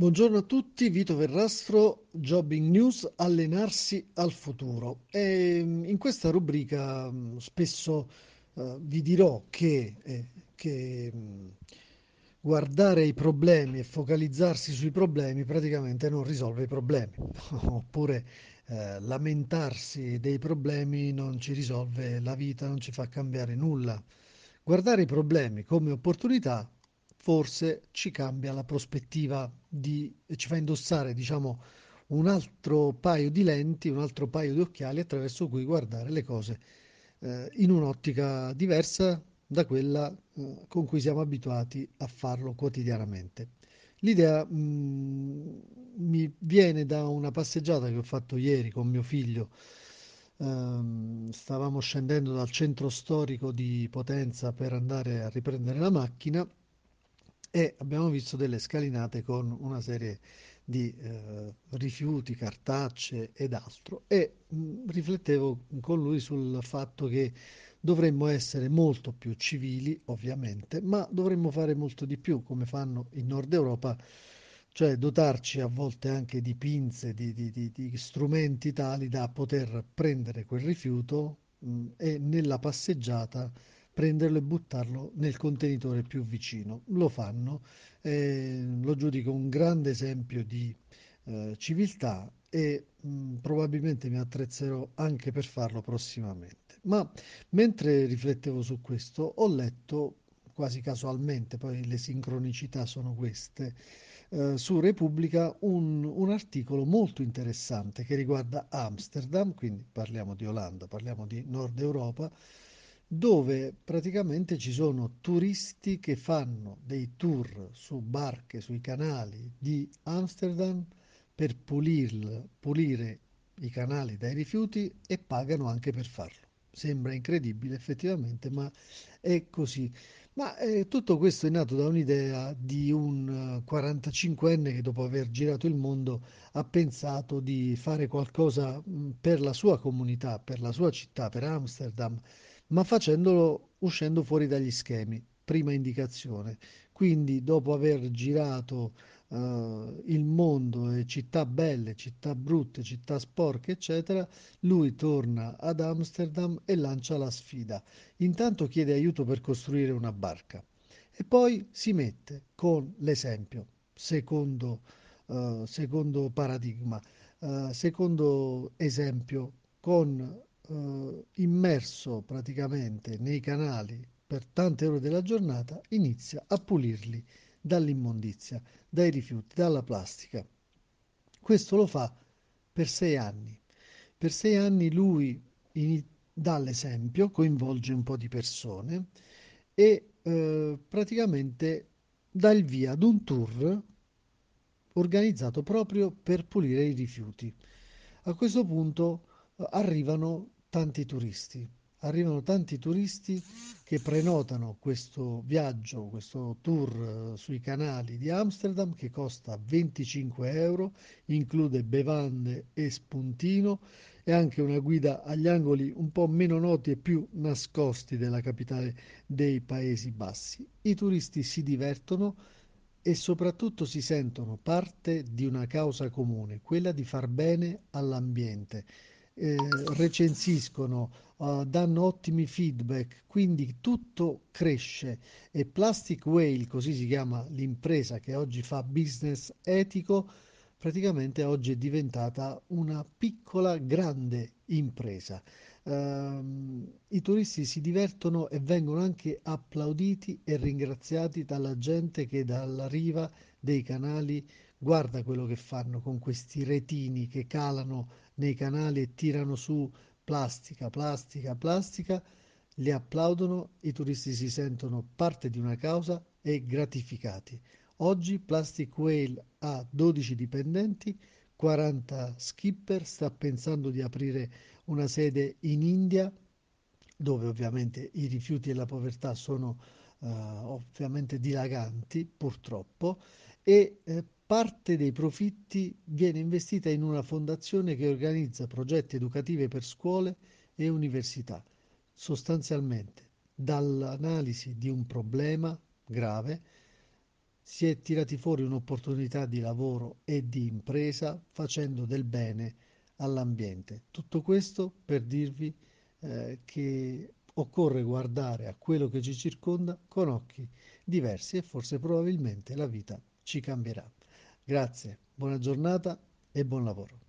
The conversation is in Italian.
Buongiorno a tutti, Vito Verrastro, Jobbing News, allenarsi al futuro. E mm, in questa rubrica mm, spesso eh, vi dirò che, eh, che mm, guardare i problemi e focalizzarsi sui problemi praticamente non risolve i problemi, oppure eh, lamentarsi dei problemi non ci risolve la vita, non ci fa cambiare nulla. Guardare i problemi come opportunità forse ci cambia la prospettiva di, ci fa indossare, diciamo, un altro paio di lenti, un altro paio di occhiali attraverso cui guardare le cose eh, in un'ottica diversa da quella eh, con cui siamo abituati a farlo quotidianamente. L'idea mh, mm, mi viene da una passeggiata che ho fatto ieri con mio figlio. Um, stavamo scendendo dal centro storico di Potenza per andare a riprendere la macchina e abbiamo visto delle scalinate con una serie di eh, rifiuti, cartacce ed altro. E mh, riflettevo con lui sul fatto che dovremmo essere molto più civili, ovviamente, ma dovremmo fare molto di più come fanno in Nord Europa, cioè dotarci a volte anche di pinze, di, di, di, di strumenti tali da poter prendere quel rifiuto mh, e nella passeggiata prenderlo e buttarlo nel contenitore più vicino. Lo fanno, eh, lo giudico un grande esempio di eh, civiltà e mh, probabilmente mi attrezzerò anche per farlo prossimamente. Ma mentre riflettevo su questo, ho letto quasi casualmente, poi le sincronicità sono queste, eh, su Repubblica un, un, articolo molto interessante che riguarda Amsterdam, quindi parliamo di Olanda, parliamo di Nord Europa, dove praticamente ci sono turisti che fanno dei tour su barche, sui canali di Amsterdam per pulirl, pulire i canali dai rifiuti e pagano anche per farlo. Sembra incredibile effettivamente, ma è così. Ma eh, tutto questo è nato da un'idea di un 45enne che dopo aver girato il mondo ha pensato di fare qualcosa per la sua comunità, per la sua città, per Amsterdam ma facendolo uscendo fuori dagli schemi. Prima indicazione. Quindi, dopo aver girato uh, il mondo e città belle, città brutte, città sporche, eccetera, lui torna ad Amsterdam e lancia la sfida. Intanto chiede aiuto per costruire una barca e poi si mette con l'esempio, secondo, uh, secondo paradigma, uh, secondo esempio, con eh, immerso praticamente nei canali per tante ore della giornata, inizia a pulirli dall'immondizia, dai rifiuti, dalla plastica. Questo lo fa per sei anni. Per sei anni lui in, dà l'esempio, coinvolge un po' di persone e eh, praticamente dà il via ad un tour organizzato proprio per pulire i rifiuti. A questo punto eh, arrivano tanti turisti. Arrivano tanti turisti che prenotano questo viaggio, questo tour eh, sui canali di Amsterdam che costa 25 euro, include bevande e spuntino e anche una guida agli angoli un po' meno noti e più nascosti della capitale dei Paesi Bassi. I turisti si divertono e soprattutto si sentono parte di una causa comune, quella di far bene all'ambiente eh, recensiscono, uh, danno ottimi feedback, quindi tutto cresce e Plastic Whale, così si chiama l'impresa che oggi fa business etico, praticamente oggi è diventata una piccola grande impresa. Uh, I turisti si divertono e vengono anche applauditi e ringraziati dalla gente che dalla riva dei canali guarda quello che fanno con questi retini che calano nei canali e tirano su plastica, plastica, plastica, li applaudono, i turisti si sentono parte di una causa e gratificati. Oggi Plastic Whale ha 12 dipendenti, 40 skipper, sta pensando di aprire una sede in India, dove ovviamente i rifiuti e la povertà sono uh, ovviamente dilaganti, purtroppo, e eh, Parte dei profitti viene investita in una fondazione che organizza progetti educativi per scuole e università. Sostanzialmente, dall'analisi di un problema grave si è tirati fuori un'opportunità di lavoro e di impresa facendo del bene all'ambiente. Tutto questo per dirvi eh, che occorre guardare a quello che ci circonda con occhi diversi e forse probabilmente la vita ci cambierà. Grazie, buona giornata e buon lavoro.